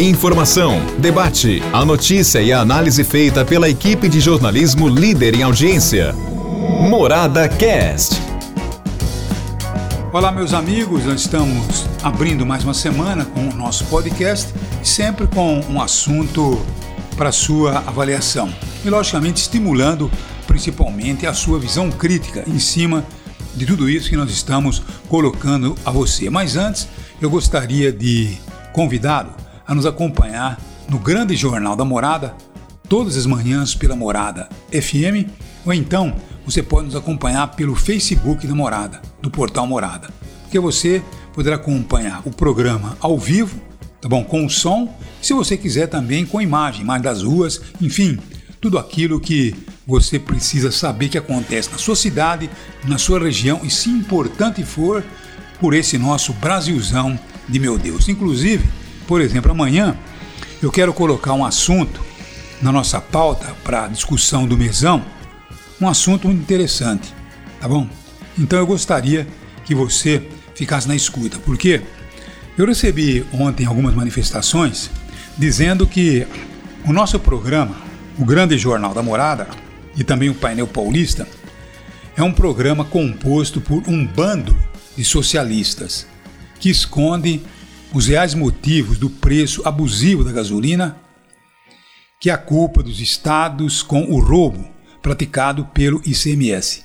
Informação, debate, a notícia e a análise feita pela equipe de jornalismo líder em audiência. Morada Cast. Olá, meus amigos, nós estamos abrindo mais uma semana com o nosso podcast, sempre com um assunto para sua avaliação e, logicamente, estimulando principalmente a sua visão crítica em cima de tudo isso que nós estamos colocando a você. Mas antes, eu gostaria de convidá-lo a nos acompanhar no grande jornal da Morada, todas as manhãs pela Morada FM, ou então você pode nos acompanhar pelo Facebook da Morada, do portal Morada, porque você poderá acompanhar o programa ao vivo, tá bom, com o som, se você quiser também com imagem, imagem das ruas, enfim, tudo aquilo que você precisa saber que acontece na sua cidade, na sua região e, se importante for, por esse nosso Brasilzão de meu Deus. Inclusive, por exemplo, amanhã eu quero colocar um assunto na nossa pauta para discussão do mesão, um assunto muito interessante, tá bom? Então eu gostaria que você ficasse na escuta, porque eu recebi ontem algumas manifestações dizendo que o nosso programa, o Grande Jornal da Morada e também o Painel Paulista, é um programa composto por um bando de socialistas que esconde os reais motivos do preço abusivo da gasolina, que é a culpa dos estados com o roubo praticado pelo ICMS,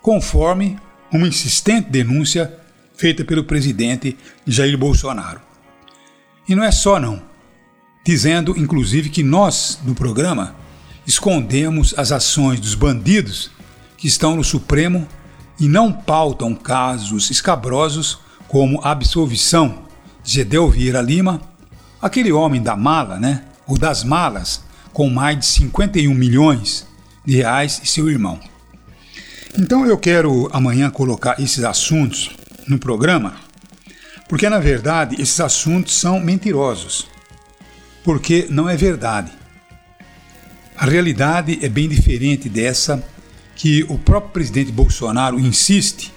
conforme uma insistente denúncia feita pelo presidente Jair Bolsonaro. E não é só não, dizendo inclusive que nós, no programa, escondemos as ações dos bandidos que estão no Supremo e não pautam casos escabrosos como absolvição Gedeu Vieira Lima, aquele homem da mala, né, ou das malas, com mais de 51 milhões de reais e seu irmão. Então eu quero amanhã colocar esses assuntos no programa, porque na verdade esses assuntos são mentirosos, porque não é verdade. A realidade é bem diferente dessa que o próprio presidente Bolsonaro insiste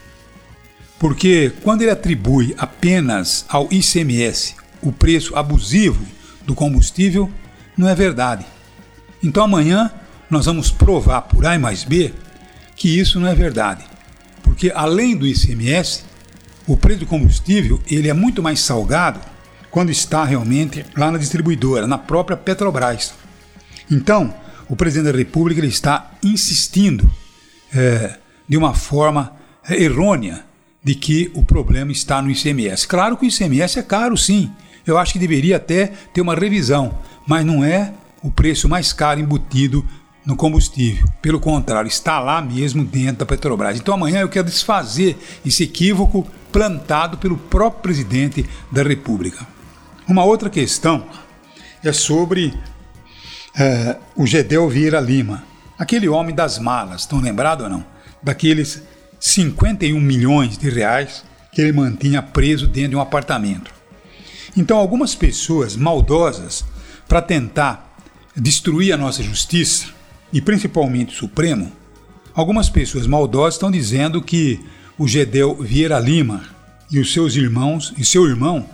porque quando ele atribui apenas ao ICMS o preço abusivo do combustível, não é verdade. Então amanhã nós vamos provar por A mais B que isso não é verdade. Porque além do ICMS, o preço do combustível ele é muito mais salgado quando está realmente lá na distribuidora, na própria Petrobras. Então, o presidente da República ele está insistindo é, de uma forma errônea de que o problema está no ICMS. Claro que o ICMS é caro, sim. Eu acho que deveria até ter uma revisão, mas não é o preço mais caro embutido no combustível. Pelo contrário, está lá mesmo dentro da Petrobras. Então amanhã eu quero desfazer esse equívoco plantado pelo próprio presidente da República. Uma outra questão é sobre é, o Gedel Vieira Lima, aquele homem das malas, estão lembrados ou não? Daqueles 51 milhões de reais que ele mantinha preso dentro de um apartamento. Então, algumas pessoas maldosas, para tentar destruir a nossa justiça, e principalmente o Supremo, algumas pessoas maldosas estão dizendo que o Gedel Vieira Lima e os seus irmãos, e seu irmão,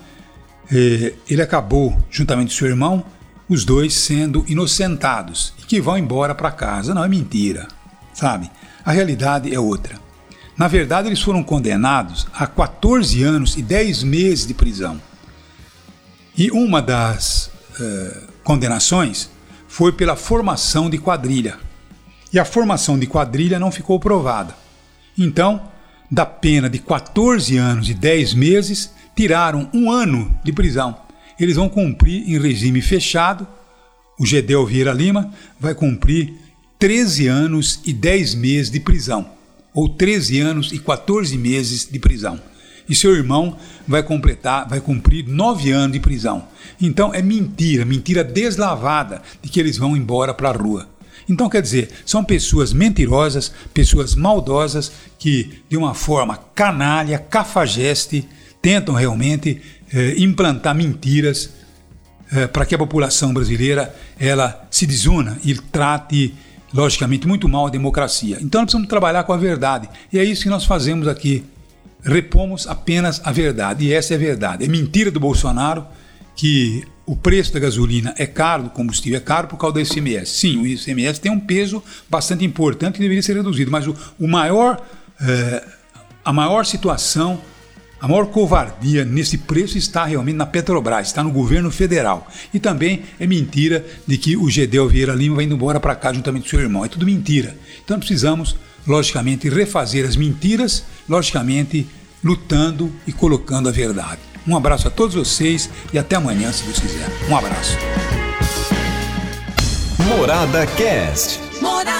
eh, ele acabou, juntamente com seu irmão, os dois sendo inocentados e que vão embora para casa. Não é mentira, sabe? A realidade é outra. Na verdade, eles foram condenados a 14 anos e 10 meses de prisão. E uma das uh, condenações foi pela formação de quadrilha. E a formação de quadrilha não ficou provada. Então, da pena de 14 anos e 10 meses, tiraram um ano de prisão. Eles vão cumprir em regime fechado. O Gedel Vieira Lima vai cumprir 13 anos e 10 meses de prisão ou 13 anos e 14 meses de prisão. E seu irmão vai completar, vai cumprir 9 anos de prisão. Então é mentira, mentira deslavada de que eles vão embora para a rua. Então, quer dizer, são pessoas mentirosas, pessoas maldosas que, de uma forma canalha, cafajeste, tentam realmente eh, implantar mentiras eh, para que a população brasileira ela se desuna e trate logicamente, muito mal a democracia. Então nós precisamos trabalhar com a verdade. E é isso que nós fazemos aqui. Repomos apenas a verdade. E essa é a verdade. É mentira do Bolsonaro que o preço da gasolina é caro, do combustível é caro por causa do ICMS. Sim, o ICMS tem um peso bastante importante que deveria ser reduzido, mas o, o maior, é, a maior situação, a maior covardia nesse preço está realmente na Petrobras, está no governo federal. E também é mentira de que o Gedel Vieira Lima vai indo embora para cá juntamente com seu irmão. É tudo mentira. Então precisamos, logicamente, refazer as mentiras, logicamente, lutando e colocando a verdade. Um abraço a todos vocês e até amanhã, se Deus quiser. Um abraço. Morada Cast. Morada.